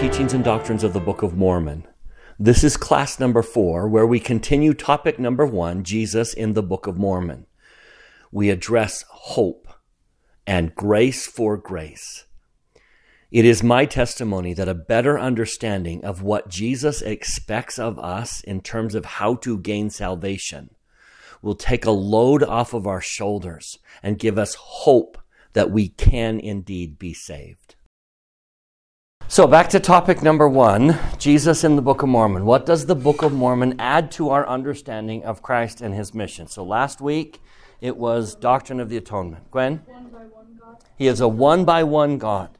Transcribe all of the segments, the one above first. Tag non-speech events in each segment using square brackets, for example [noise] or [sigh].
Teachings and Doctrines of the Book of Mormon. This is class number four, where we continue topic number one Jesus in the Book of Mormon. We address hope and grace for grace. It is my testimony that a better understanding of what Jesus expects of us in terms of how to gain salvation will take a load off of our shoulders and give us hope that we can indeed be saved. So, back to topic number one Jesus in the Book of Mormon. What does the Book of Mormon add to our understanding of Christ and his mission? So, last week it was Doctrine of the Atonement. Gwen? He is a one by one God.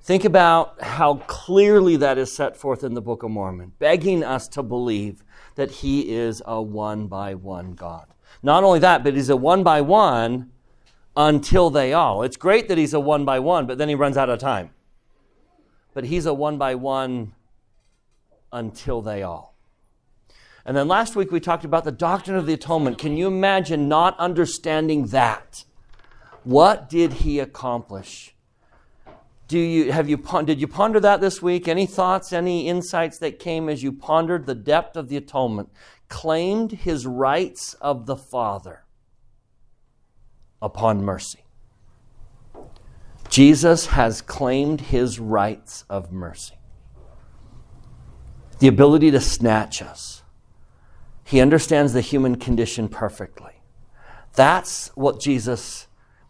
Think about how clearly that is set forth in the Book of Mormon, begging us to believe that He is a one by one God. Not only that, but He's a one by one until they all. It's great that He's a one by one, but then He runs out of time but he's a one by one until they all. And then last week we talked about the doctrine of the atonement. Can you imagine not understanding that? What did he accomplish? Do you have you did you ponder that this week? Any thoughts, any insights that came as you pondered the depth of the atonement? Claimed his rights of the Father upon mercy. Jesus has claimed his rights of mercy, the ability to snatch us. He understands the human condition perfectly. That's what Jesus,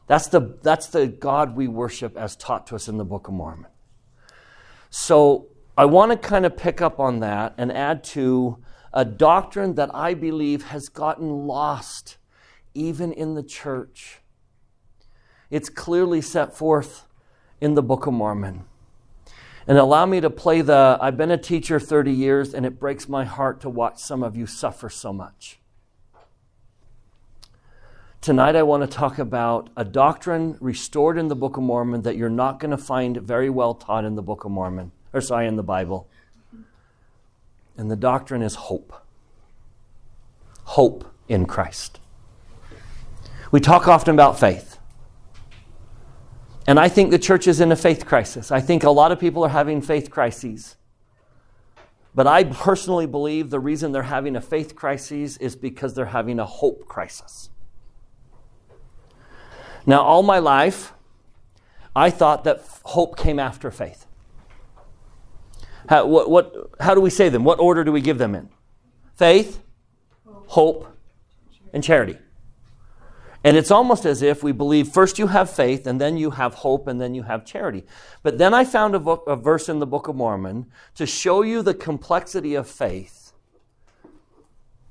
that's the, that's the God we worship as taught to us in the Book of Mormon. So I want to kind of pick up on that and add to a doctrine that I believe has gotten lost even in the church. It's clearly set forth in the Book of Mormon. And allow me to play the I've been a teacher 30 years, and it breaks my heart to watch some of you suffer so much. Tonight, I want to talk about a doctrine restored in the Book of Mormon that you're not going to find very well taught in the Book of Mormon, or sorry, in the Bible. And the doctrine is hope. Hope in Christ. We talk often about faith. And I think the church is in a faith crisis. I think a lot of people are having faith crises. But I personally believe the reason they're having a faith crisis is because they're having a hope crisis. Now, all my life, I thought that hope came after faith. How, what, what, how do we say them? What order do we give them in? Faith, hope, and charity. And it's almost as if we believe first you have faith, and then you have hope, and then you have charity. But then I found a, book, a verse in the Book of Mormon to show you the complexity of faith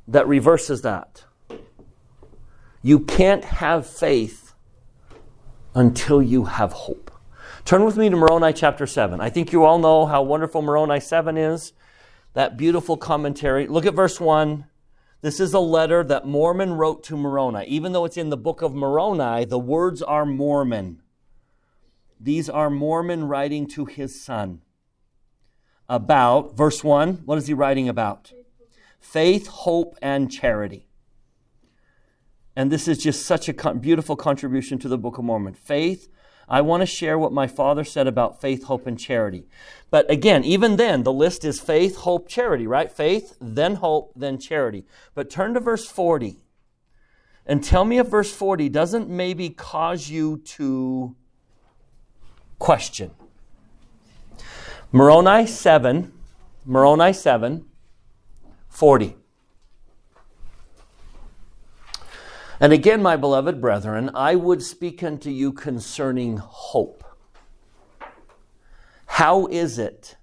that reverses that. You can't have faith until you have hope. Turn with me to Moroni chapter 7. I think you all know how wonderful Moroni 7 is. That beautiful commentary. Look at verse 1. This is a letter that Mormon wrote to Moroni. Even though it's in the book of Moroni, the words are Mormon. These are Mormon writing to his son about, verse 1, what is he writing about? Faith, hope, and charity. And this is just such a beautiful contribution to the Book of Mormon. Faith, I want to share what my father said about faith, hope, and charity. But again, even then, the list is faith, hope, charity, right? Faith, then hope, then charity. But turn to verse 40 and tell me if verse 40 doesn't maybe cause you to question. Moroni 7, Moroni 7, 40. And again, my beloved brethren, I would speak unto you concerning hope. How is it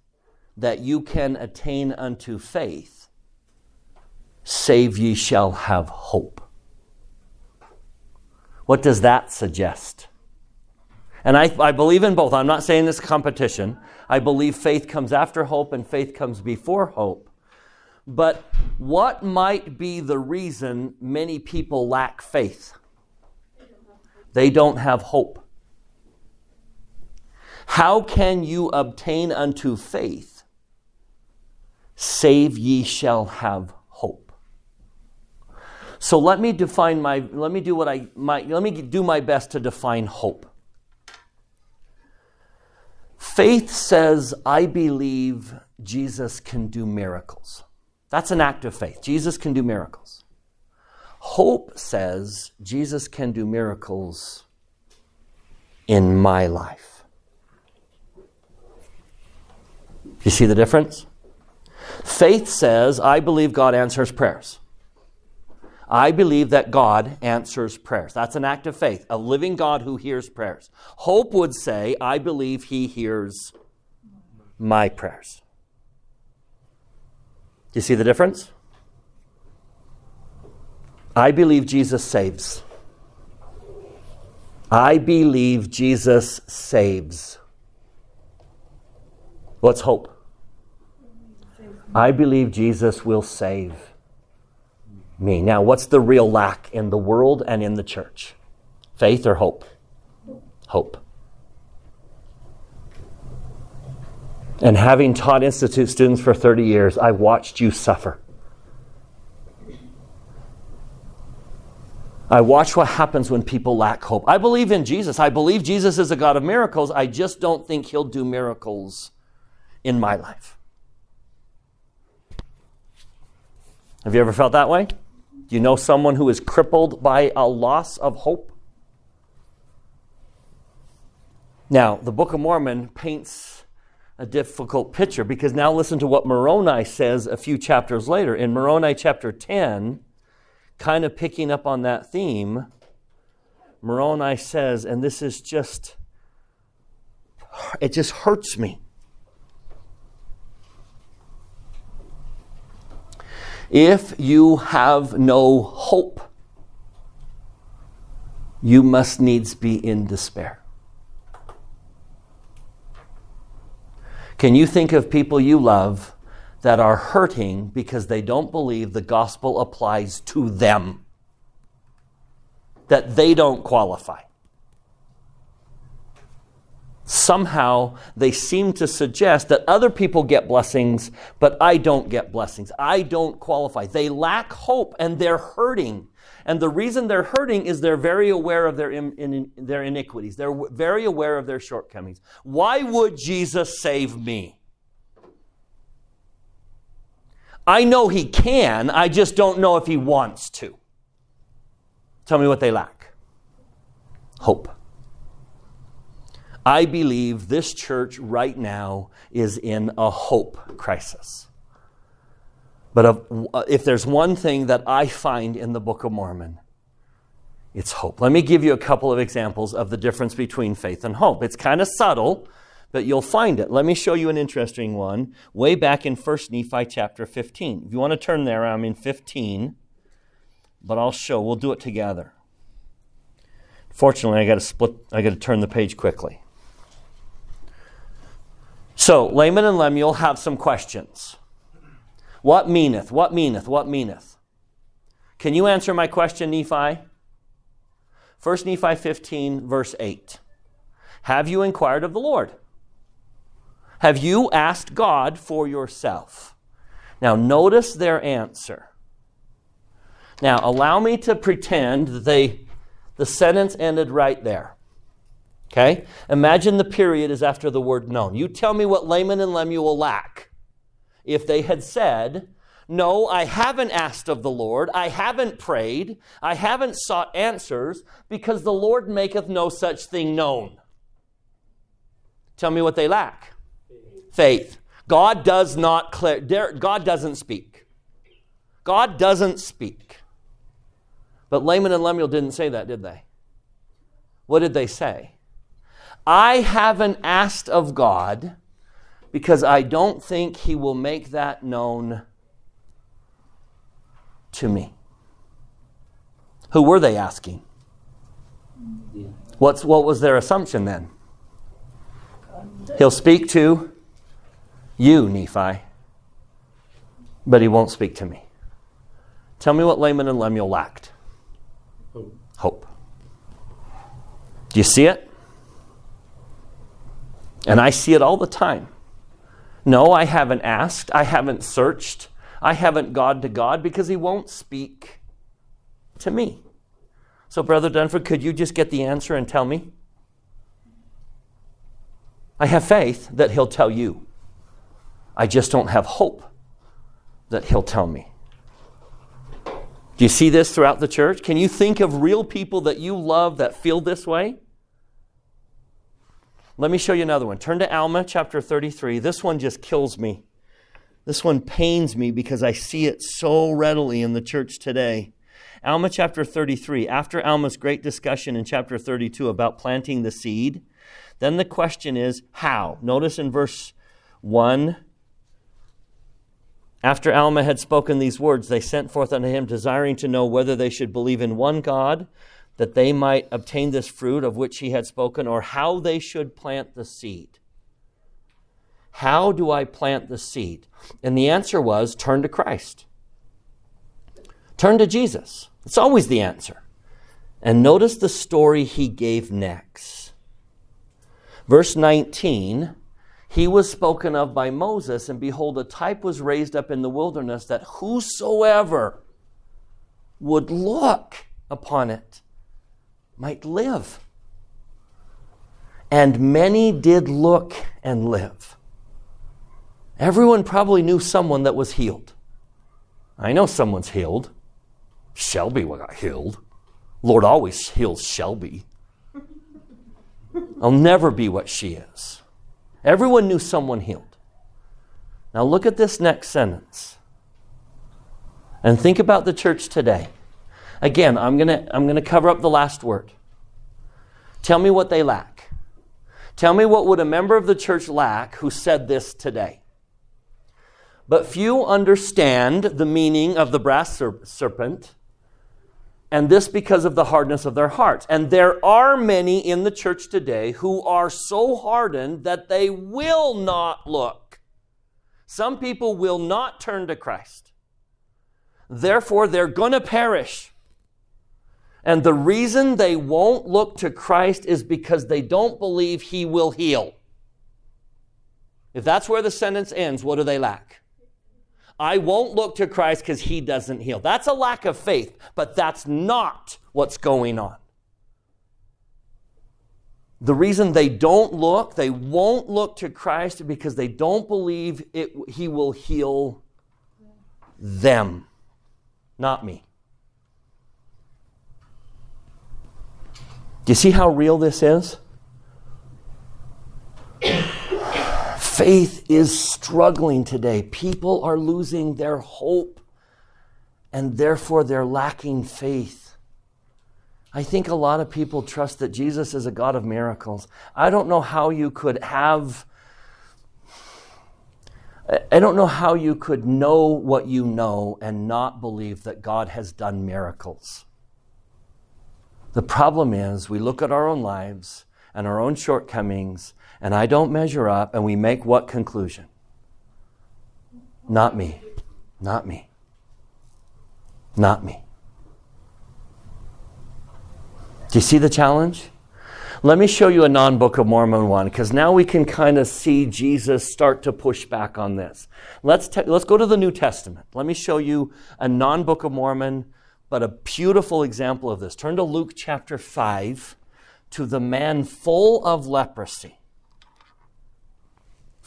that you can attain unto faith, save ye shall have hope? What does that suggest? And I, I believe in both. I'm not saying this competition. I believe faith comes after hope and faith comes before hope. But what might be the reason many people lack faith? They don't have hope. How can you obtain unto faith? Save ye shall have hope. So let me define my let me do what I my let me do my best to define hope. Faith says, I believe Jesus can do miracles. That's an act of faith. Jesus can do miracles. Hope says Jesus can do miracles in my life. You see the difference? Faith says, I believe God answers prayers. I believe that God answers prayers. That's an act of faith, a living God who hears prayers. Hope would say, I believe He hears my prayers. You see the difference? I believe Jesus saves. I believe Jesus saves. What's hope? I believe Jesus will save me. Now, what's the real lack in the world and in the church? Faith or hope? Hope. And having taught Institute students for 30 years, I watched you suffer. I watch what happens when people lack hope. I believe in Jesus. I believe Jesus is a God of miracles. I just don't think he'll do miracles in my life. Have you ever felt that way? Do you know someone who is crippled by a loss of hope? Now, the Book of Mormon paints a difficult picture because now listen to what Moroni says a few chapters later. In Moroni chapter 10, kind of picking up on that theme, Moroni says, and this is just, it just hurts me. If you have no hope, you must needs be in despair. Can you think of people you love that are hurting because they don't believe the gospel applies to them? That they don't qualify? somehow they seem to suggest that other people get blessings, but I don't get blessings. I don't qualify. They lack hope and they're hurting. And the reason they're hurting is they're very aware of their, in, in, their iniquities. They're very aware of their shortcomings. Why would Jesus save me? I know he can, I just don't know if he wants to. Tell me what they lack hope. I believe this church right now is in a hope crisis. But uh, if there's one thing that I find in the Book of Mormon, it's hope. Let me give you a couple of examples of the difference between faith and hope. It's kind of subtle, but you'll find it. Let me show you an interesting one way back in 1 Nephi chapter 15. If you want to turn there, I'm in 15, but I'll show. We'll do it together. Fortunately, I got to split I got to turn the page quickly. So, Laman and Lemuel have some questions. What meaneth? What meaneth? What meaneth? Can you answer my question, Nephi? 1 Nephi 15, verse 8. Have you inquired of the Lord? Have you asked God for yourself? Now, notice their answer. Now, allow me to pretend that they, the sentence ended right there. Okay? Imagine the period is after the word known. You tell me what Laman and Lemuel lack. If they had said, No, I haven't asked of the Lord, I haven't prayed, I haven't sought answers, because the Lord maketh no such thing known. Tell me what they lack. Faith. God does not clear, God doesn't speak. God doesn't speak. But Laman and Lemuel didn't say that, did they? What did they say? I haven't asked of God because I don't think He will make that known to me. Who were they asking? What's, what was their assumption then? He'll speak to you, Nephi, but he won't speak to me. Tell me what Laman and Lemuel lacked hope. hope. Do you see it? And I see it all the time. No, I haven't asked. I haven't searched. I haven't God to God because He won't speak to me. So, Brother Dunford, could you just get the answer and tell me? I have faith that He'll tell you. I just don't have hope that He'll tell me. Do you see this throughout the church? Can you think of real people that you love that feel this way? Let me show you another one. Turn to Alma chapter 33. This one just kills me. This one pains me because I see it so readily in the church today. Alma chapter 33. After Alma's great discussion in chapter 32 about planting the seed, then the question is how? Notice in verse 1 after Alma had spoken these words, they sent forth unto him, desiring to know whether they should believe in one God, that they might obtain this fruit of which he had spoken, or how they should plant the seed. How do I plant the seed? And the answer was turn to Christ. Turn to Jesus. It's always the answer. And notice the story he gave next. Verse 19 He was spoken of by Moses, and behold, a type was raised up in the wilderness that whosoever would look upon it might live. And many did look and live. Everyone probably knew someone that was healed. I know someone's healed. Shelby got healed. Lord always heals Shelby. I'll never be what she is. Everyone knew someone healed. Now look at this next sentence. And think about the church today. Again, I'm going to I'm going to cover up the last word. Tell me what they lack. Tell me what would a member of the church lack who said this today. But few understand the meaning of the brass serpent and this because of the hardness of their hearts. And there are many in the church today who are so hardened that they will not look. Some people will not turn to Christ. Therefore, they're going to perish. And the reason they won't look to Christ is because they don't believe He will heal. If that's where the sentence ends, what do they lack? I won't look to Christ because he doesn't heal. That's a lack of faith, but that's not what's going on. The reason they don't look, they won't look to Christ because they don't believe it, he will heal them, not me. Do you see how real this is? Faith is struggling today. People are losing their hope and therefore they're lacking faith. I think a lot of people trust that Jesus is a God of miracles. I don't know how you could have, I don't know how you could know what you know and not believe that God has done miracles. The problem is we look at our own lives and our own shortcomings and I don't measure up, and we make what conclusion? Not me. Not me. Not me. Do you see the challenge? Let me show you a non Book of Mormon one because now we can kind of see Jesus start to push back on this. Let's, te- let's go to the New Testament. Let me show you a non Book of Mormon, but a beautiful example of this. Turn to Luke chapter 5 to the man full of leprosy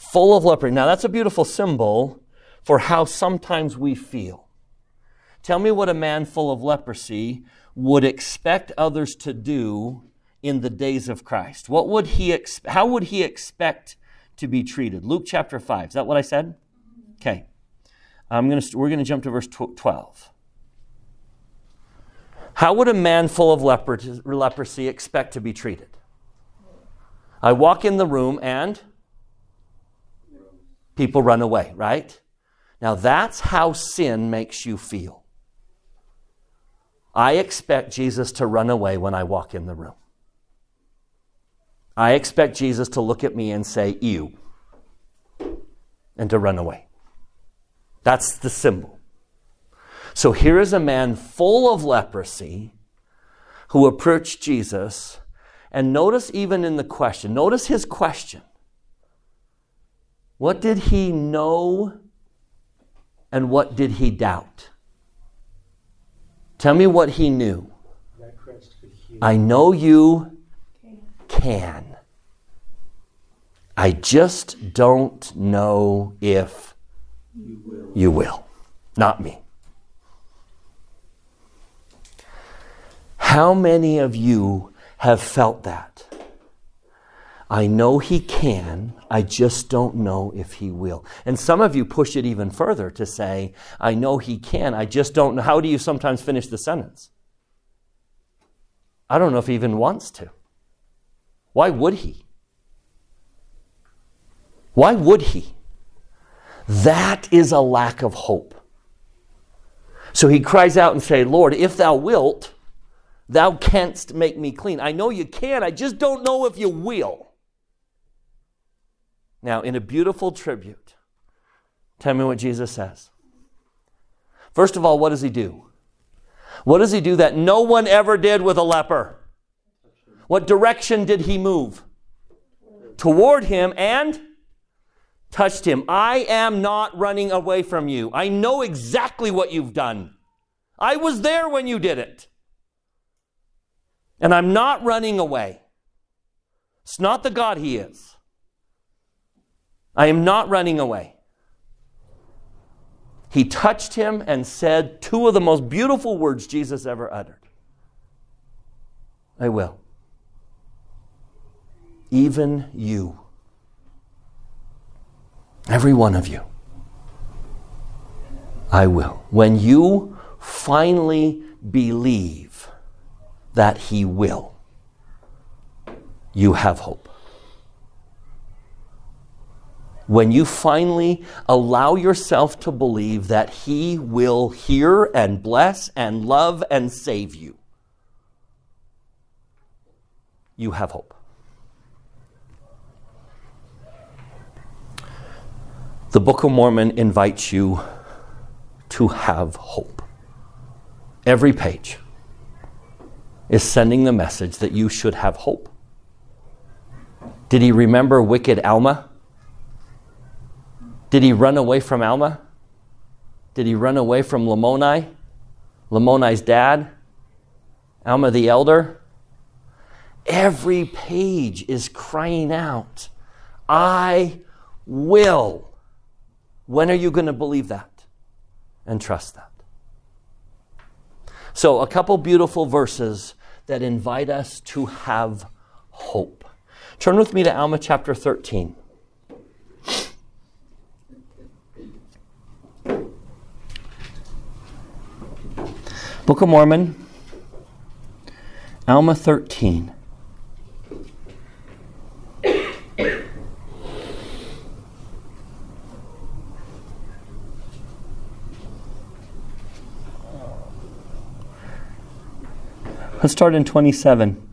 full of leprosy. Now, that's a beautiful symbol for how sometimes we feel. Tell me what a man full of leprosy would expect others to do in the days of Christ. What would he ex- how would he expect to be treated? Luke chapter 5. Is that what I said? Okay. I'm to we're going to jump to verse 12. How would a man full of leprosy expect to be treated? I walk in the room and people run away, right? Now that's how sin makes you feel. I expect Jesus to run away when I walk in the room. I expect Jesus to look at me and say, Ew, and to run away. That's the symbol. So here is a man full of leprosy who approached Jesus. And notice even in the question, notice his question. What did he know and what did he doubt? Tell me what he knew. I know you can. I just don't know if You will. you will. Not me. How many of you have felt that? I know he can, I just don't know if he will. And some of you push it even further to say, I know he can, I just don't know. How do you sometimes finish the sentence? I don't know if he even wants to. Why would he? Why would he? That is a lack of hope. So he cries out and say, Lord, if thou wilt, thou canst make me clean. I know you can, I just don't know if you will. Now, in a beautiful tribute, tell me what Jesus says. First of all, what does he do? What does he do that no one ever did with a leper? What direction did he move? Toward him and touched him. I am not running away from you. I know exactly what you've done. I was there when you did it. And I'm not running away. It's not the God he is. I am not running away. He touched him and said two of the most beautiful words Jesus ever uttered I will. Even you. Every one of you. I will. When you finally believe that He will, you have hope. When you finally allow yourself to believe that He will hear and bless and love and save you, you have hope. The Book of Mormon invites you to have hope. Every page is sending the message that you should have hope. Did he remember wicked Alma? Did he run away from Alma? Did he run away from Lamoni? Lamoni's dad? Alma the elder? Every page is crying out, I will. When are you going to believe that and trust that? So, a couple beautiful verses that invite us to have hope. Turn with me to Alma chapter 13. Book of Mormon, Alma 13. Let's start in 27.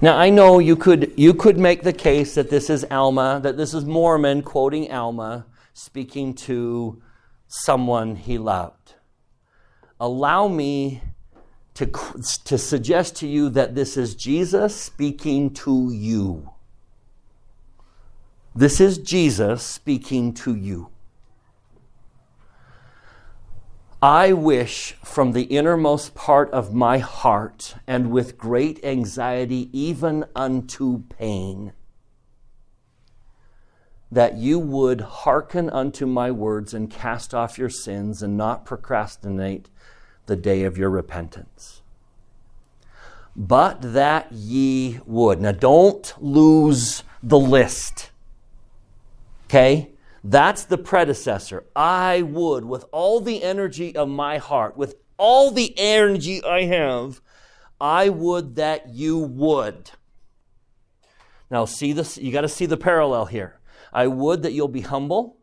Now I know you could you could make the case that this is Alma, that this is Mormon quoting Alma speaking to someone he loved. Allow me to, to suggest to you that this is Jesus speaking to you. This is Jesus speaking to you. I wish from the innermost part of my heart and with great anxiety, even unto pain, that you would hearken unto my words and cast off your sins and not procrastinate the day of your repentance. But that ye would. Now, don't lose the list. Okay? That's the predecessor. I would, with all the energy of my heart, with all the energy I have, I would that you would. Now, see this, you got to see the parallel here. I would that you'll be humble,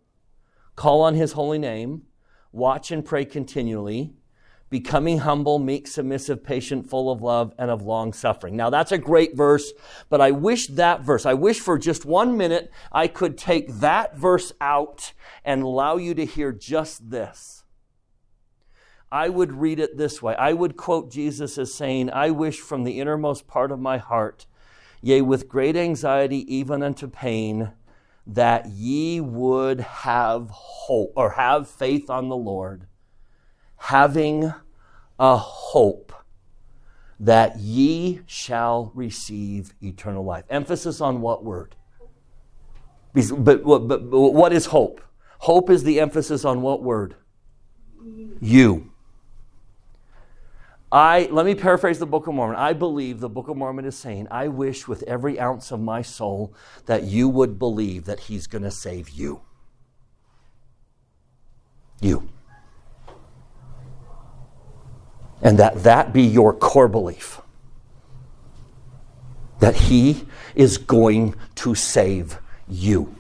call on his holy name, watch and pray continually, becoming humble, meek, submissive, patient, full of love, and of long suffering. Now, that's a great verse, but I wish that verse, I wish for just one minute I could take that verse out and allow you to hear just this. I would read it this way. I would quote Jesus as saying, I wish from the innermost part of my heart, yea, with great anxiety, even unto pain, that ye would have hope or have faith on the Lord, having a hope that ye shall receive eternal life. Emphasis on what word? But, but, but what is hope? Hope is the emphasis on what word? You. I let me paraphrase the Book of Mormon. I believe the Book of Mormon is saying, I wish with every ounce of my soul that you would believe that he's going to save you. You. And that that be your core belief. That he is going to save you.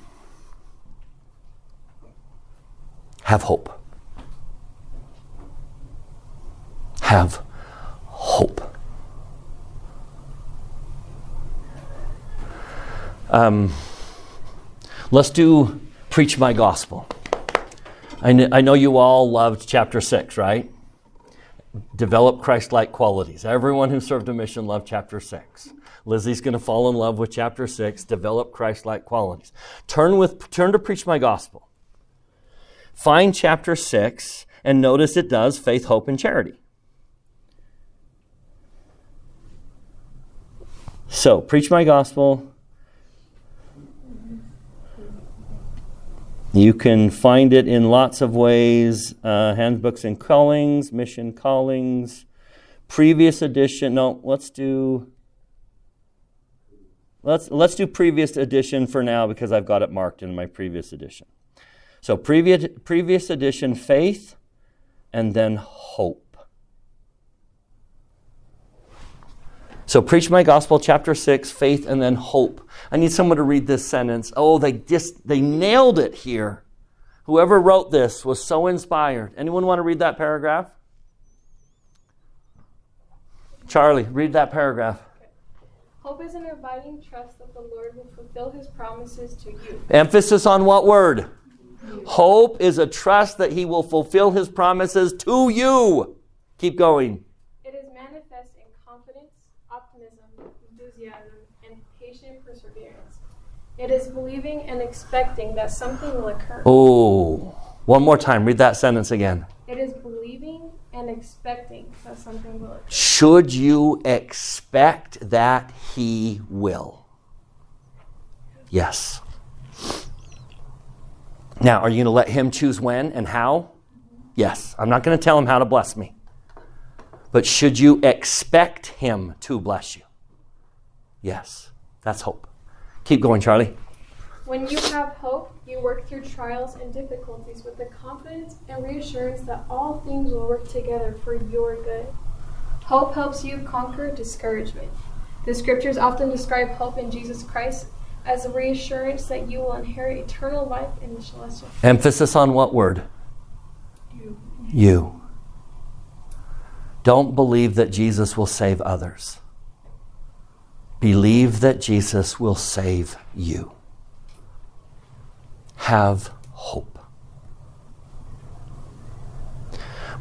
Have hope. Have hope. Um, let's do Preach My Gospel. I, kn- I know you all loved chapter 6, right? Develop Christ like qualities. Everyone who served a mission loved chapter 6. Lizzie's going to fall in love with chapter 6, develop Christ like qualities. Turn, with, turn to Preach My Gospel. Find chapter 6 and notice it does faith, hope, and charity. So, preach my gospel. You can find it in lots of ways uh, handbooks and callings, mission callings, previous edition. No, let's do. Let's, let's do previous edition for now because I've got it marked in my previous edition. So, previous, previous edition, faith, and then hope. So, preach my gospel, chapter 6, faith and then hope. I need someone to read this sentence. Oh, they just, they nailed it here. Whoever wrote this was so inspired. Anyone want to read that paragraph? Charlie, read that paragraph. Hope is an abiding trust that the Lord will fulfill his promises to you. Emphasis on what word? Hope is a trust that he will fulfill his promises to you. Keep going. It is believing and expecting that something will occur. Oh, one more time. Read that sentence again. It is believing and expecting that something will occur. Should you expect that He will? Yes. Now, are you going to let Him choose when and how? Yes. I'm not going to tell Him how to bless me. But should you expect Him to bless you? Yes. That's hope. Keep going, Charlie. When you have hope, you work through trials and difficulties with the confidence and reassurance that all things will work together for your good. Hope helps you conquer discouragement. The scriptures often describe hope in Jesus Christ as a reassurance that you will inherit eternal life in the celestial. Emphasis on what word? You. You. Don't believe that Jesus will save others. Believe that Jesus will save you. Have hope.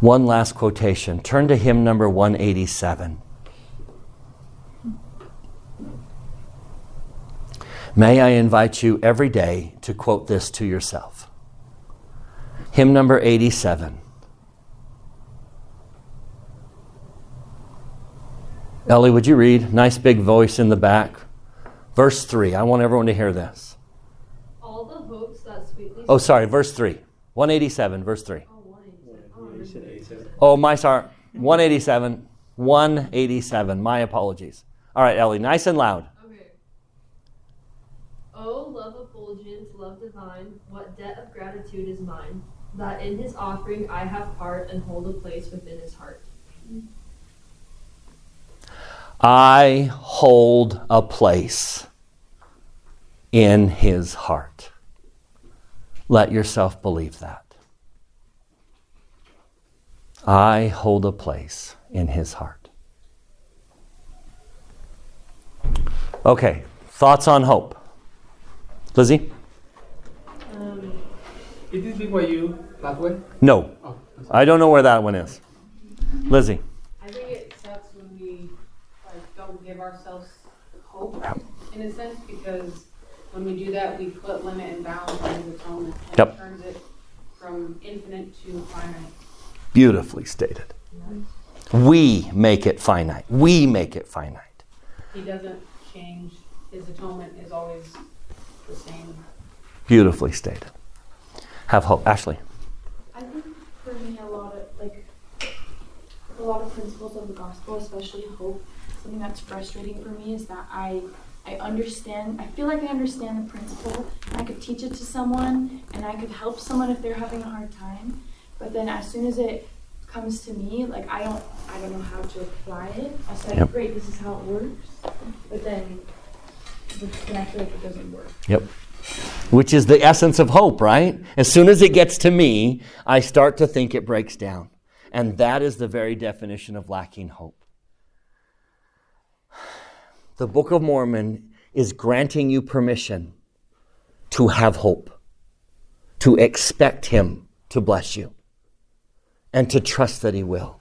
One last quotation. Turn to hymn number 187. May I invite you every day to quote this to yourself. Hymn number 87. Ellie, would you read? Nice big voice in the back. Verse 3. I want everyone to hear this. All the hopes that sweetly. Oh, sorry, verse 3. 187, verse 3. Oh, oh my sorry. 187. 187. My apologies. All right, Ellie, nice and loud. Okay. Oh, love effulgent, love divine, what debt of gratitude is mine, that in his offering I have part and hold a place within his heart. I hold a place in his heart. Let yourself believe that. I hold a place in his heart. Okay, thoughts on hope? Lizzie? Um, is this big by you last way? No. Oh, I don't know where that one is. Lizzie? I think it sucks when we like don't give ourselves hope in a sense because when we do that, we put limit and bounds on His atonement and Yep. it turns it from infinite to finite. Beautifully stated. We make it finite. We make it finite. He doesn't change. His atonement is always the same. Beautifully stated. Have hope. Ashley. I think for me, a lot of like a lot of principles of the gospel, especially hope, something that's frustrating for me is that I I understand. I feel like I understand the principle. And I could teach it to someone, and I could help someone if they're having a hard time. But then, as soon as it comes to me, like I don't, I don't know how to apply it. I say, Yep. great, this is how it works. But then, then I feel like it doesn't work. Yep. Which is the essence of hope, right? As soon as it gets to me, I start to think it breaks down. And that is the very definition of lacking hope. The Book of Mormon is granting you permission to have hope, to expect Him to bless you, and to trust that He will.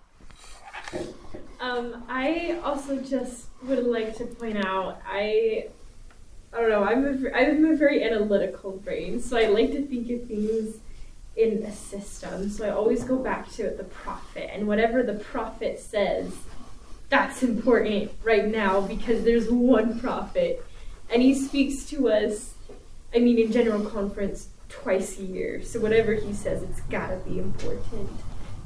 Um, I also just would like to point out I I don't know I'm a, I'm a very analytical brain, so I like to think of things in a system. So I always go back to the prophet and whatever the prophet says, that's important right now because there's one prophet and he speaks to us. I mean, in general conference twice a year. So whatever he says, it's gotta be important.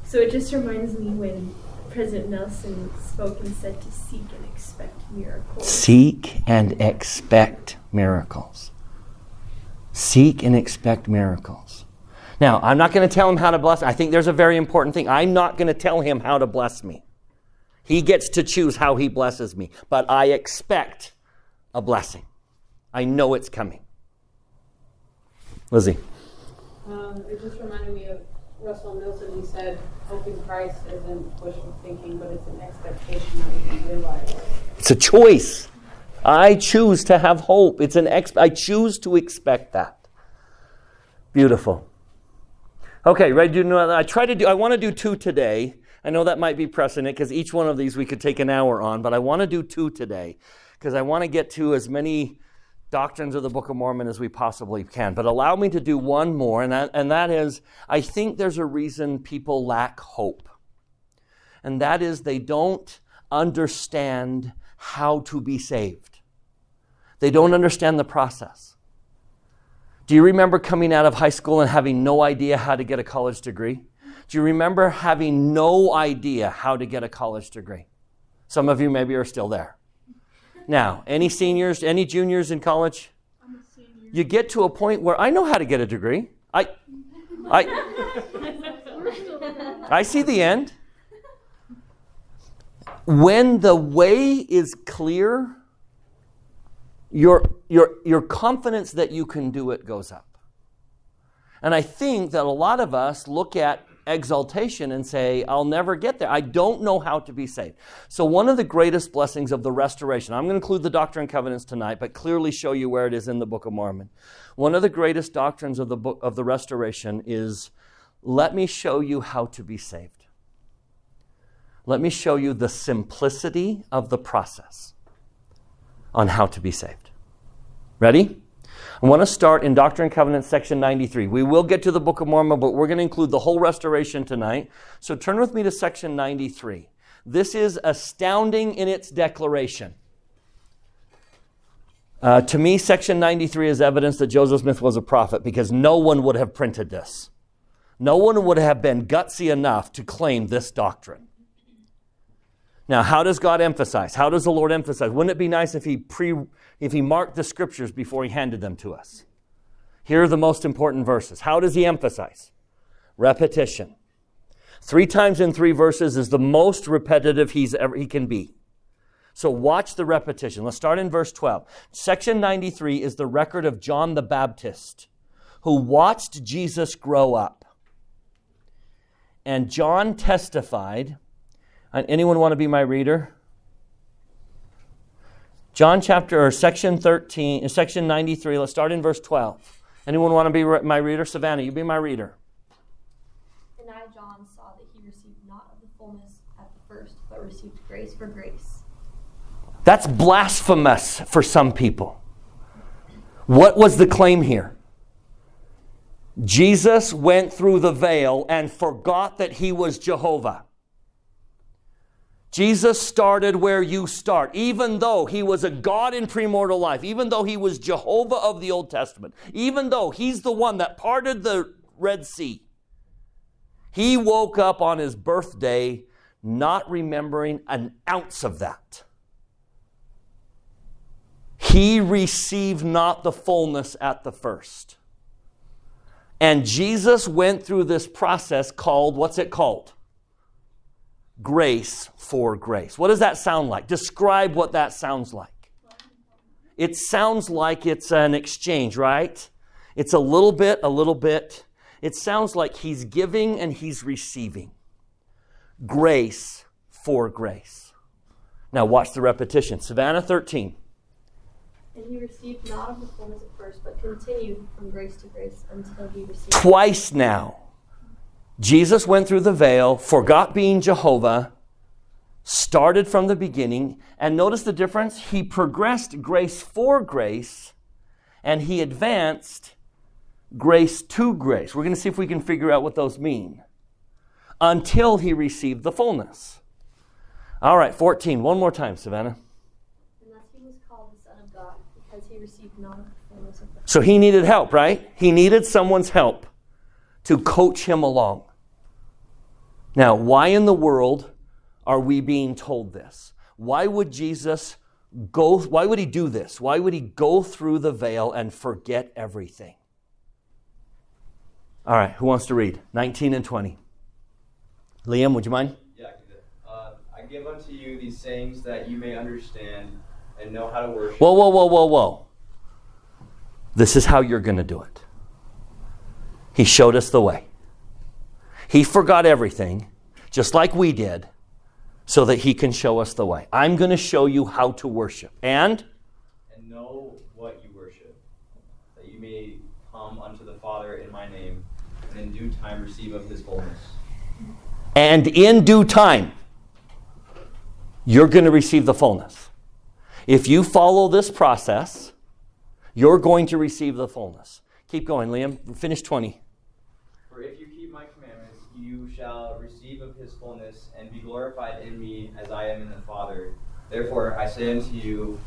So it just reminds me when President Nelson spoke and said to seek and expect miracles. Seek and expect miracles. Seek and expect miracles. Now, I'm not going to tell him how to bless. I think there's a very important thing. I'm not going to tell him how to bless me. He gets to choose how he blesses me, but I expect a blessing. I know it's coming. Lizzie. Um, it just reminded me of Russell Milton. He said, "Hope in Christ isn't wishful thinking, but it's an expectation that we can realize." It's a choice. I choose to have hope. It's an ex- I choose to expect that. Beautiful. Okay, ready to do another? I try to do. I want to do two today. I know that might be pressing it because each one of these we could take an hour on, but I want to do two today because I want to get to as many doctrines of the Book of Mormon as we possibly can. But allow me to do one more, and that, and that is I think there's a reason people lack hope, and that is they don't understand how to be saved. They don't understand the process. Do you remember coming out of high school and having no idea how to get a college degree? Do you remember having no idea how to get a college degree? Some of you maybe are still there. Now, any seniors, any juniors in college? You get to a point where I know how to get a degree. I, I, I see the end. When the way is clear, your, your, your confidence that you can do it goes up. And I think that a lot of us look at exaltation and say, I'll never get there. I don't know how to be saved. So, one of the greatest blessings of the restoration, I'm going to include the Doctrine and Covenants tonight, but clearly show you where it is in the Book of Mormon. One of the greatest doctrines of the book of the restoration is let me show you how to be saved. Let me show you the simplicity of the process on how to be saved. Ready? I want to start in Doctrine and Covenants, section 93. We will get to the Book of Mormon, but we're going to include the whole restoration tonight. So turn with me to section 93. This is astounding in its declaration. Uh, to me, section 93 is evidence that Joseph Smith was a prophet because no one would have printed this. No one would have been gutsy enough to claim this doctrine. Now, how does God emphasize? How does the Lord emphasize? Wouldn't it be nice if he pre if he marked the scriptures before he handed them to us? Here are the most important verses. How does he emphasize? Repetition. Three times in three verses is the most repetitive he's ever he can be. So watch the repetition. Let's start in verse 12. Section 93 is the record of John the Baptist who watched Jesus grow up. And John testified and anyone want to be my reader? John chapter or section 13, uh, section 93. Let's start in verse 12. Anyone want to be re- my reader? Savannah, you be my reader. And I, John, saw that he received not of the fullness at the first, but received grace for grace. That's blasphemous for some people. What was the claim here? Jesus went through the veil and forgot that he was Jehovah. Jesus started where you start. Even though he was a God in premortal life, even though he was Jehovah of the Old Testament, even though he's the one that parted the Red Sea, he woke up on his birthday not remembering an ounce of that. He received not the fullness at the first. And Jesus went through this process called, what's it called? Grace for grace. What does that sound like? Describe what that sounds like. It sounds like it's an exchange, right? It's a little bit, a little bit. It sounds like he's giving and he's receiving. Grace for grace. Now, watch the repetition. Savannah 13. And he received not of the fullness at first, but continued from grace to grace until he received. Twice now, Jesus went through the veil, forgot being Jehovah, started from the beginning, and notice the difference? He progressed grace for grace, and he advanced grace to grace. We're going to see if we can figure out what those mean until he received the fullness. All right, 14. One more time, Savannah. So he needed help, right? He needed someone's help to coach him along. Now, why in the world are we being told this? Why would Jesus go why would he do this? Why would he go through the veil and forget everything? All right, who wants to read? 19 and 20. Liam, would you mind? Yeah, I uh, I give unto you these sayings that you may understand and know how to worship. Whoa, whoa, whoa, whoa, whoa. This is how you're going to do it. He showed us the way. He forgot everything, just like we did, so that He can show us the way. I'm going to show you how to worship. And? And know what you worship, that you may come unto the Father in my name, and in due time receive of His fullness. And in due time, you're going to receive the fullness. If you follow this process, you're going to receive the fullness. Keep going, Liam. Finish 20. For if you keep my commandments, you shall receive of his fullness and be glorified in me as I am in the Father. Therefore, I say unto you,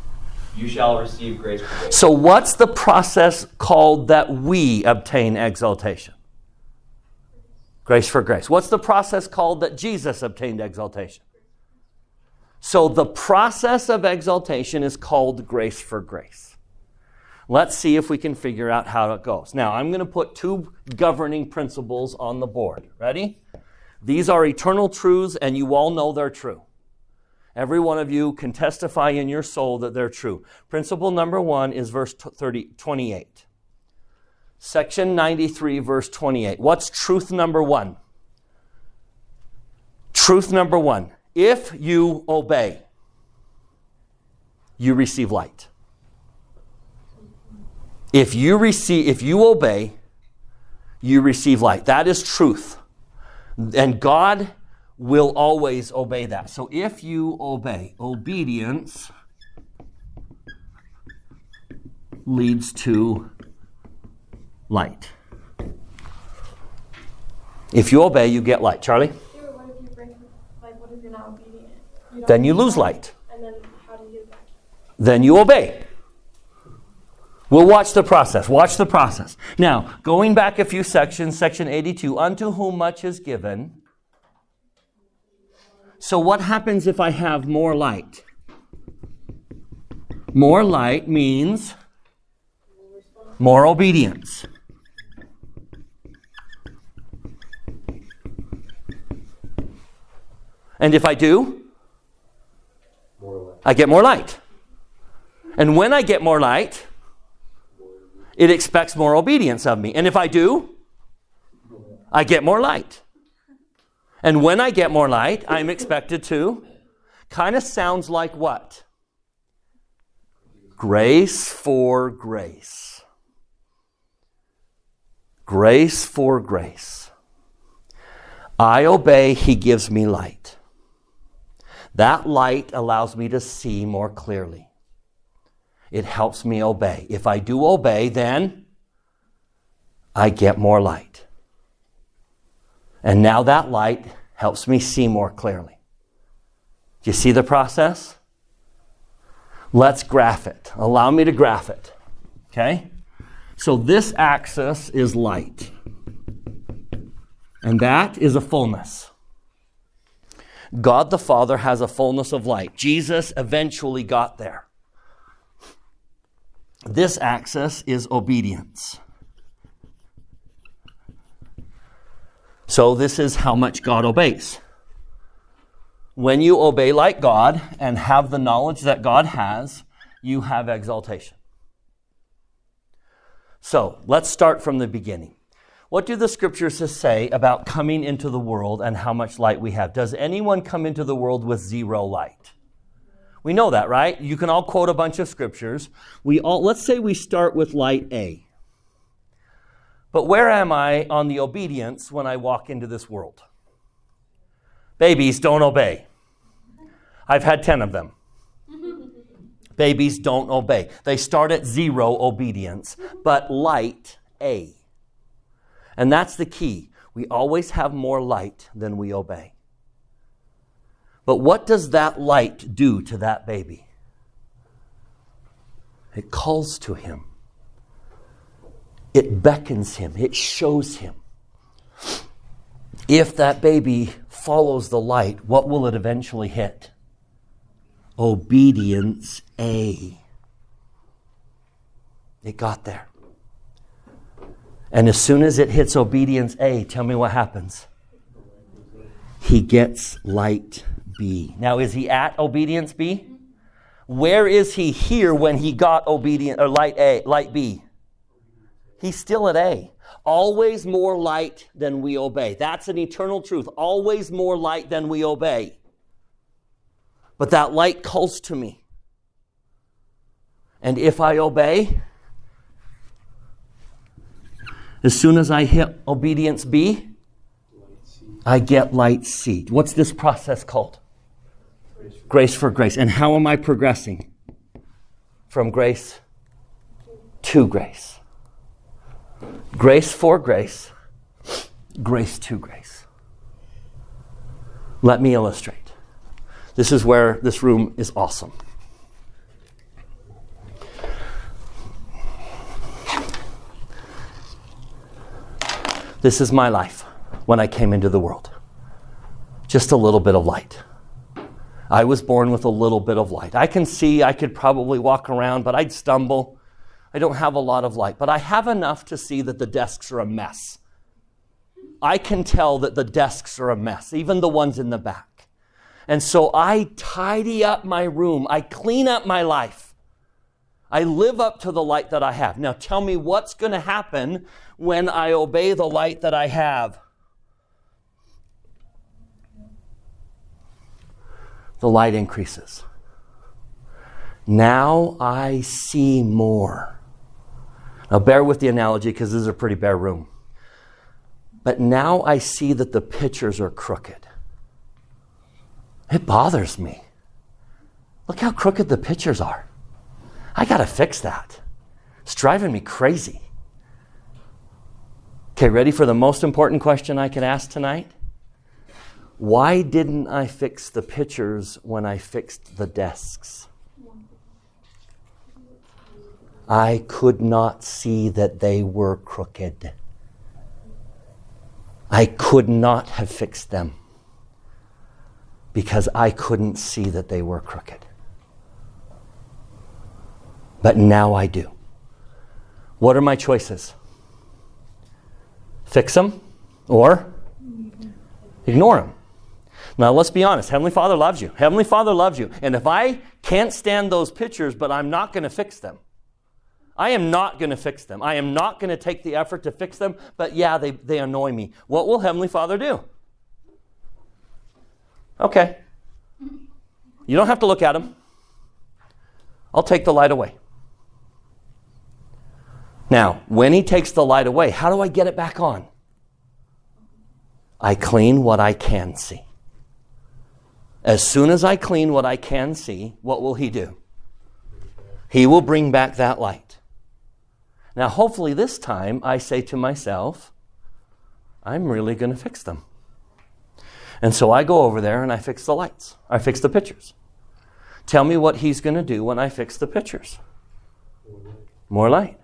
you shall receive grace. So, what's the process called that we obtain exaltation? Grace for grace. What's the process called that Jesus obtained exaltation? So, the process of exaltation is called grace for grace. Let's see if we can figure out how it goes. Now, I'm going to put two governing principles on the board. Ready? These are eternal truths, and you all know they're true. Every one of you can testify in your soul that they're true. Principle number one is verse 30, 28. Section 93, verse 28. What's truth number one? Truth number one. If you obey, you receive light. If you receive, if you obey, you receive light. That is truth. And God will always obey that. So if you obey, obedience leads to light. If you obey, you get light. Charlie? then you lose light. And then how do you Then you obey. We'll watch the process. Watch the process. Now, going back a few sections, section 82, unto whom much is given. So, what happens if I have more light? More light means more obedience. And if I do, I get more light. And when I get more light, it expects more obedience of me. And if I do, I get more light. And when I get more light, I'm expected to. Kind of sounds like what? Grace for grace. Grace for grace. I obey, He gives me light. That light allows me to see more clearly. It helps me obey. If I do obey, then I get more light. And now that light helps me see more clearly. Do you see the process? Let's graph it. Allow me to graph it. Okay? So this axis is light. And that is a fullness. God the Father has a fullness of light. Jesus eventually got there. This axis is obedience. So, this is how much God obeys. When you obey like God and have the knowledge that God has, you have exaltation. So, let's start from the beginning. What do the scriptures say about coming into the world and how much light we have? Does anyone come into the world with zero light? We know that, right? You can all quote a bunch of scriptures. We all let's say we start with light A. But where am I on the obedience when I walk into this world? Babies don't obey. I've had 10 of them. [laughs] Babies don't obey. They start at zero obedience, but light A. And that's the key. We always have more light than we obey. But what does that light do to that baby? It calls to him, it beckons him, it shows him. If that baby follows the light, what will it eventually hit? Obedience A. It got there. And as soon as it hits obedience A, tell me what happens. He gets light B. Now, is he at obedience B? Where is he here when he got obedient or light A, light B? He's still at A. Always more light than we obey. That's an eternal truth. Always more light than we obey. But that light calls to me. And if I obey, as soon as I hit obedience B, I get light C. What's this process called? Grace for grace. And how am I progressing? From grace to grace. Grace for grace, grace to grace. Let me illustrate. This is where this room is awesome. This is my life when I came into the world. Just a little bit of light. I was born with a little bit of light. I can see, I could probably walk around, but I'd stumble. I don't have a lot of light, but I have enough to see that the desks are a mess. I can tell that the desks are a mess, even the ones in the back. And so I tidy up my room, I clean up my life. I live up to the light that I have. Now tell me what's going to happen when I obey the light that I have. The light increases. Now I see more. Now, bear with the analogy because this is a pretty bare room. But now I see that the pictures are crooked. It bothers me. Look how crooked the pictures are. I got to fix that. It's driving me crazy. Okay, ready for the most important question I could ask tonight? Why didn't I fix the pictures when I fixed the desks? I could not see that they were crooked. I could not have fixed them because I couldn't see that they were crooked. But now I do. What are my choices? Fix them or ignore them. Now, let's be honest. Heavenly Father loves you. Heavenly Father loves you. And if I can't stand those pictures, but I'm not going to fix them, I am not going to fix them. I am not going to take the effort to fix them, but yeah, they, they annoy me. What will Heavenly Father do? Okay. You don't have to look at them. I'll take the light away. Now, when He takes the light away, how do I get it back on? I clean what I can see. As soon as I clean what I can see, what will He do? He will bring back that light. Now, hopefully, this time I say to myself, I'm really going to fix them. And so I go over there and I fix the lights. I fix the pictures. Tell me what he's going to do when I fix the pictures. More light.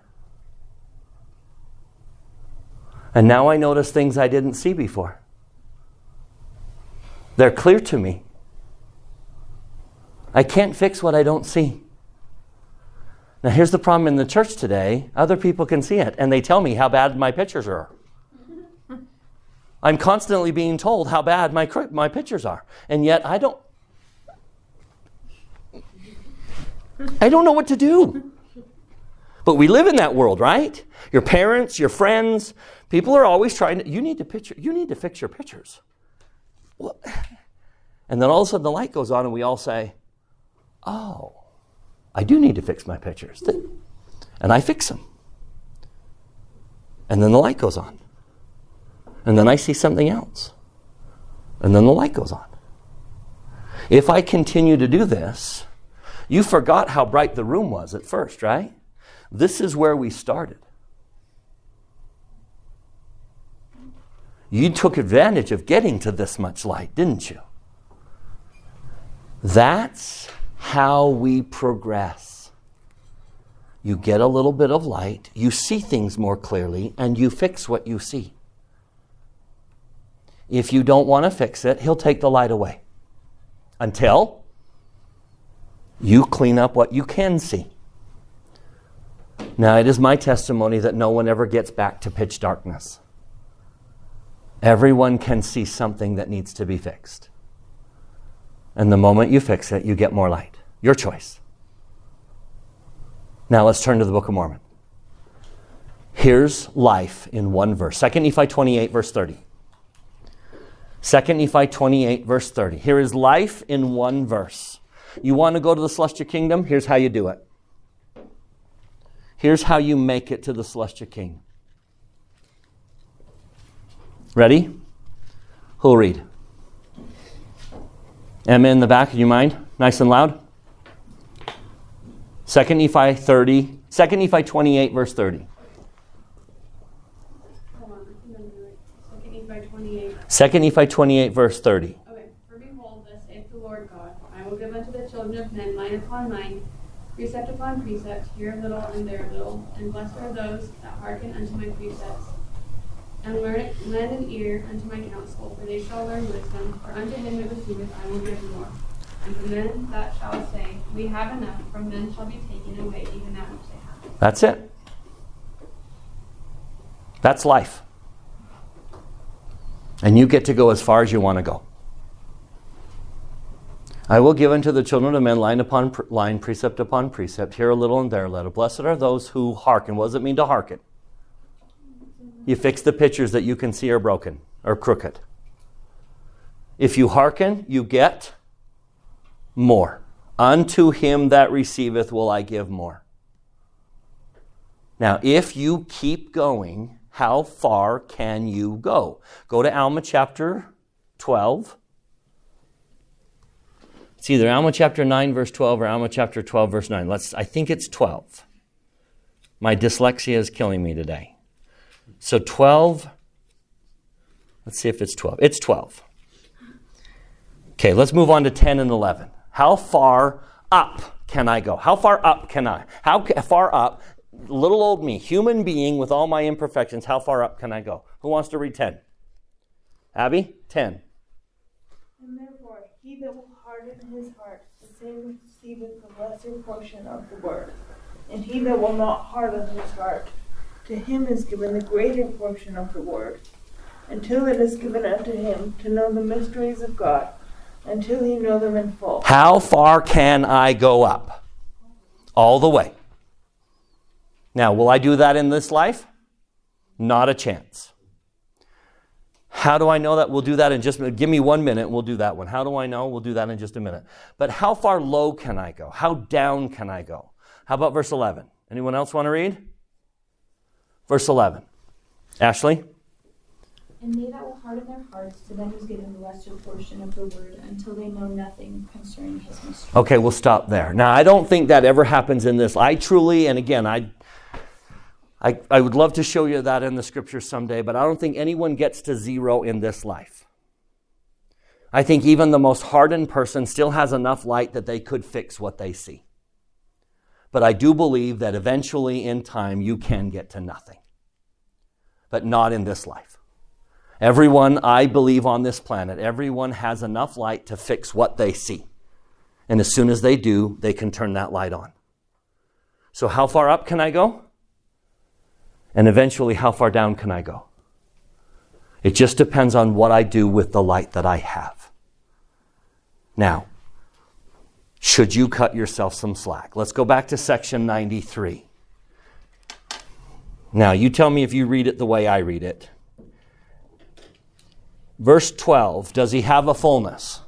And now I notice things I didn't see before. They're clear to me. I can't fix what I don't see. Now, here's the problem in the church today other people can see it, and they tell me how bad my pictures are. I'm constantly being told how bad my, my pictures are, and yet I don't. I don't know what to do. But we live in that world, right? Your parents, your friends, people are always trying to. You need to picture. You need to fix your pictures. Well, and then all of a sudden the light goes on, and we all say, "Oh, I do need to fix my pictures. And I fix them. And then the light goes on. And then I see something else. And then the light goes on. If I continue to do this, you forgot how bright the room was at first, right? This is where we started. You took advantage of getting to this much light, didn't you? That's how we progress. You get a little bit of light, you see things more clearly, and you fix what you see. If you don't want to fix it, he'll take the light away until you clean up what you can see. Now, it is my testimony that no one ever gets back to pitch darkness. Everyone can see something that needs to be fixed. And the moment you fix it, you get more light. Your choice. Now let's turn to the Book of Mormon. Here's life in one verse. 2 Nephi 28, verse 30. 2 Nephi 28, verse 30. Here is life in one verse. You want to go to the celestial kingdom? Here's how you do it. Here's how you make it to the celestial kingdom. Ready? Who'll read? Emma in the back, do you mind? Nice and loud. 2 Nephi 30, 2 Nephi 28, verse 30. Hold on, I can do it. Second Nephi 28. 2 Nephi 28, verse 30. Okay, for behold, thus saith the Lord God, I will give unto the children of men line upon line, precept upon precept, here a little and there a little, and blessed are those that hearken unto my precepts, and learn, lend an ear unto my counsel, for they shall learn wisdom, for unto him that receiveth I will give more. And that shall say, We have enough, from men shall be taken away even that which they have. That's it. That's life. And you get to go as far as you want to go. I will give unto the children of men line upon pr- line, precept upon precept, here a little and there a little. Blessed are those who hearken. What does it mean to hearken? You fix the pictures that you can see are broken or crooked. If you hearken, you get more. Unto him that receiveth will I give more. Now, if you keep going, how far can you go? Go to Alma chapter 12. It's either Alma chapter 9, verse 12, or Alma chapter 12, verse 9. Let's, I think it's 12. My dyslexia is killing me today. So 12, let's see if it's 12. It's 12. Okay, let's move on to 10 and 11. How far up can I go? How far up can I? How far up, little old me, human being with all my imperfections, how far up can I go? Who wants to read 10? Abby? 10. And therefore, he that will harden his heart, the same receiveth the lesser portion of the word. And he that will not harden his heart, to him is given the greater portion of the word, until it is given unto him to know the mysteries of God, until he know them in full. How far can I go up? All the way. Now, will I do that in this life? Not a chance. How do I know that? We'll do that in just a minute. Give me one minute, we'll do that one. How do I know? We'll do that in just a minute. But how far low can I go? How down can I go? How about verse 11? Anyone else want to read? Verse 11. Ashley? And they that will harden their hearts, to them is given the lesser portion of the word, until they know nothing concerning his mystery. Okay, we'll stop there. Now, I don't think that ever happens in this. I truly, and again, I, I, I would love to show you that in the scripture someday, but I don't think anyone gets to zero in this life. I think even the most hardened person still has enough light that they could fix what they see. But I do believe that eventually in time you can get to nothing. But not in this life. Everyone, I believe, on this planet, everyone has enough light to fix what they see. And as soon as they do, they can turn that light on. So, how far up can I go? And eventually, how far down can I go? It just depends on what I do with the light that I have. Now, should you cut yourself some slack? Let's go back to section 93. Now, you tell me if you read it the way I read it. Verse 12, does he have a fullness?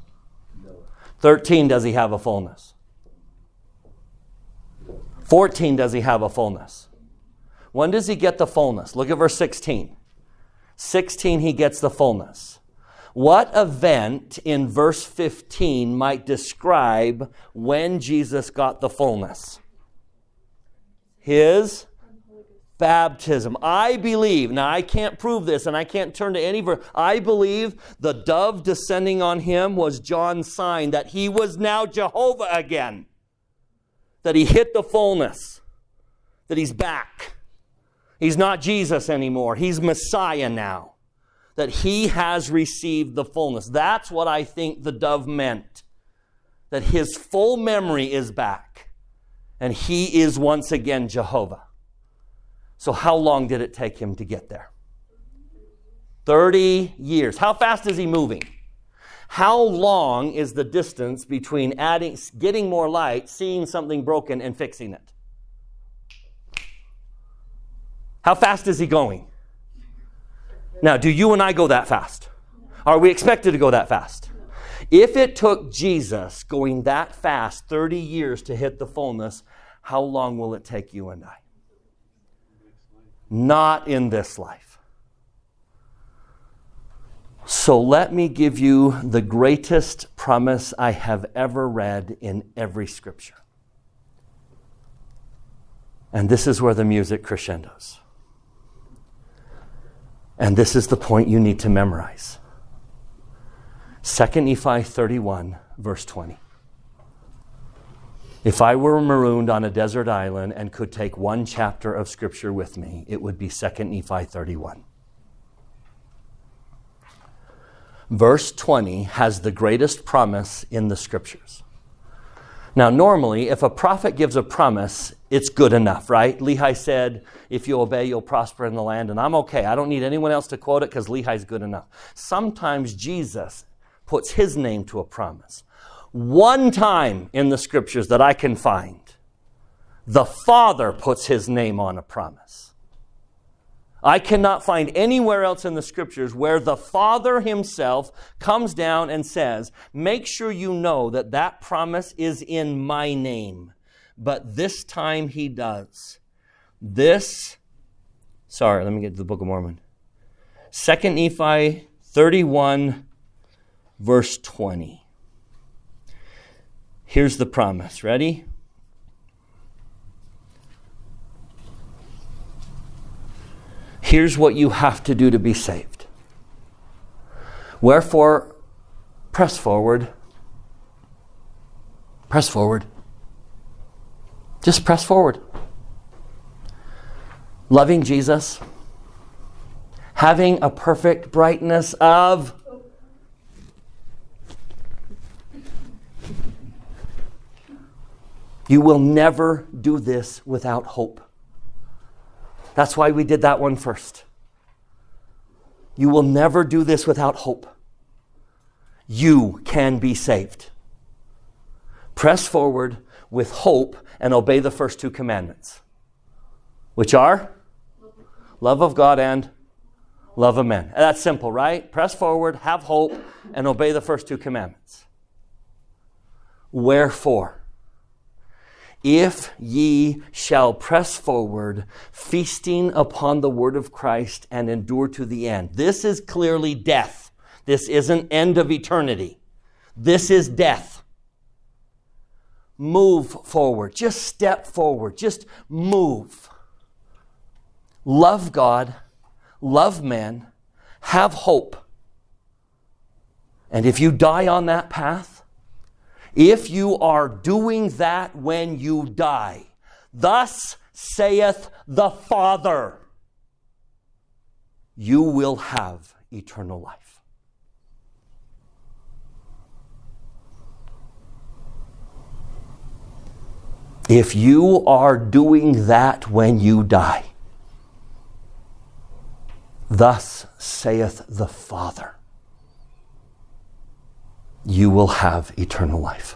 13, does he have a fullness? 14, does he have a fullness? When does he get the fullness? Look at verse 16. 16, he gets the fullness. What event in verse 15 might describe when Jesus got the fullness? His baptism. I believe, now I can't prove this and I can't turn to any verse. I believe the dove descending on him was John's sign that he was now Jehovah again, that he hit the fullness, that he's back. He's not Jesus anymore. He's Messiah now. That he has received the fullness. That's what I think the dove meant. That his full memory is back. And he is once again Jehovah. So, how long did it take him to get there? 30 years. How fast is he moving? How long is the distance between adding, getting more light, seeing something broken, and fixing it? How fast is he going? Now, do you and I go that fast? Are we expected to go that fast? If it took Jesus going that fast 30 years to hit the fullness, how long will it take you and I? Not in this life. So let me give you the greatest promise I have ever read in every scripture. And this is where the music crescendos. And this is the point you need to memorize. 2 Nephi 31, verse 20. If I were marooned on a desert island and could take one chapter of Scripture with me, it would be 2 Nephi 31. Verse 20 has the greatest promise in the Scriptures. Now, normally, if a prophet gives a promise, it's good enough, right? Lehi said, If you obey, you'll prosper in the land. And I'm okay. I don't need anyone else to quote it because Lehi's good enough. Sometimes Jesus puts his name to a promise. One time in the scriptures that I can find, the Father puts his name on a promise. I cannot find anywhere else in the scriptures where the Father himself comes down and says, Make sure you know that that promise is in my name. But this time he does. This, sorry, let me get to the Book of Mormon. 2 Nephi 31, verse 20. Here's the promise. Ready? Here's what you have to do to be saved. Wherefore, press forward. Press forward. Just press forward. Loving Jesus, having a perfect brightness of You will never do this without hope. That's why we did that one first. You will never do this without hope. You can be saved. Press forward with hope and obey the first two commandments, which are love of God and love of men. That's simple, right? Press forward, have hope, and obey the first two commandments. Wherefore? If ye shall press forward, feasting upon the word of Christ and endure to the end. This is clearly death. This isn't end of eternity. This is death. Move forward. Just step forward. Just move. Love God. Love men. Have hope. And if you die on that path, if you are doing that when you die, thus saith the Father, you will have eternal life. If you are doing that when you die, thus saith the Father, you will have eternal life.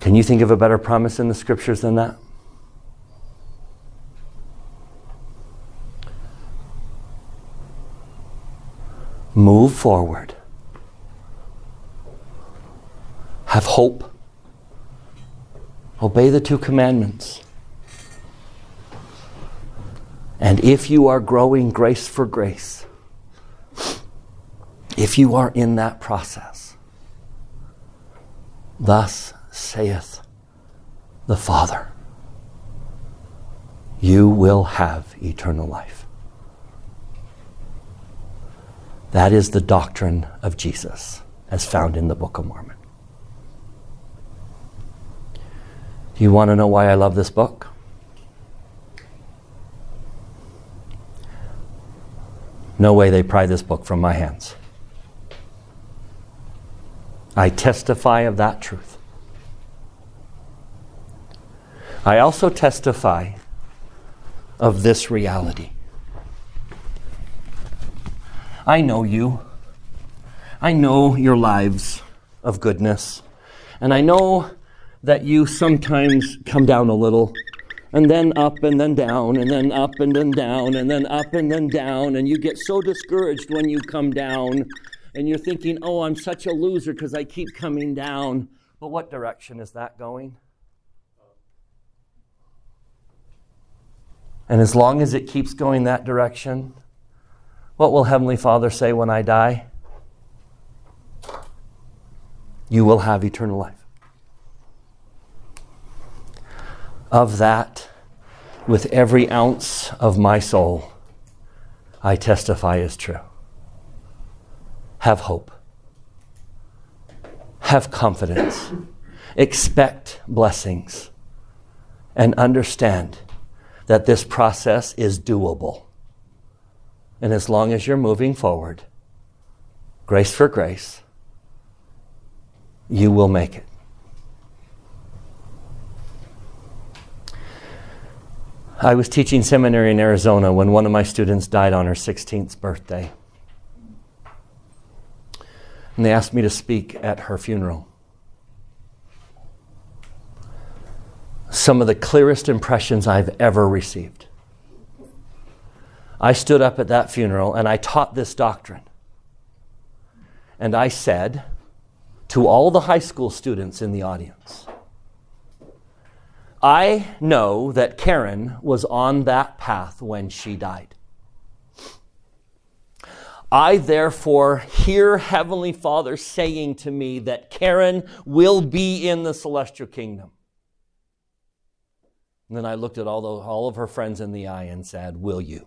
Can you think of a better promise in the scriptures than that? Move forward. Have hope. Obey the two commandments. And if you are growing grace for grace, if you are in that process, thus saith the Father, you will have eternal life. That is the doctrine of Jesus as found in the Book of Mormon. Do you want to know why I love this book? No way they pry this book from my hands. I testify of that truth. I also testify of this reality. I know you. I know your lives of goodness. And I know that you sometimes come down a little and then up and then down and then up and then down and then up and then down and you get so discouraged when you come down and you're thinking, "Oh, I'm such a loser because I keep coming down." But what direction is that going? And as long as it keeps going that direction, what will Heavenly Father say when I die? You will have eternal life. Of that, with every ounce of my soul, I testify is true. Have hope. Have confidence. Expect blessings. And understand that this process is doable. And as long as you're moving forward, grace for grace, you will make it. I was teaching seminary in Arizona when one of my students died on her 16th birthday. And they asked me to speak at her funeral. Some of the clearest impressions I've ever received. I stood up at that funeral and I taught this doctrine. And I said to all the high school students in the audience, I know that Karen was on that path when she died. I therefore hear Heavenly Father saying to me that Karen will be in the celestial kingdom. And then I looked at all, the, all of her friends in the eye and said, Will you?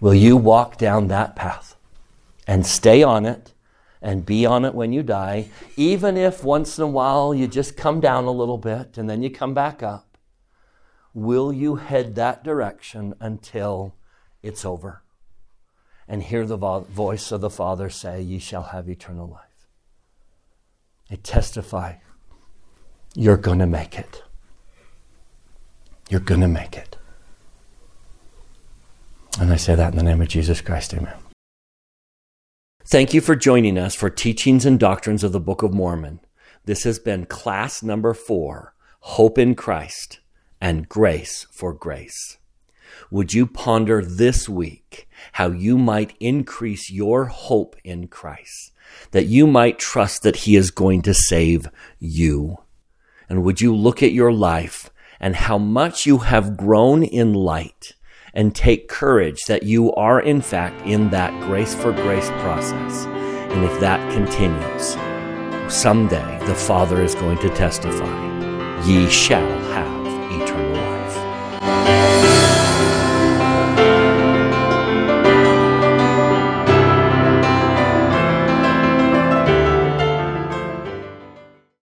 Will you walk down that path and stay on it and be on it when you die, even if once in a while you just come down a little bit and then you come back up? Will you head that direction until it's over? And hear the vo- voice of the Father say, Ye shall have eternal life. I testify, you're going to make it. You're going to make it. And I say that in the name of Jesus Christ, amen. Thank you for joining us for Teachings and Doctrines of the Book of Mormon. This has been class number four Hope in Christ and Grace for Grace. Would you ponder this week how you might increase your hope in Christ, that you might trust that He is going to save you? And would you look at your life and how much you have grown in light? and take courage that you are, in fact, in that grace for grace process. And if that continues, someday the Father is going to testify, Ye shall have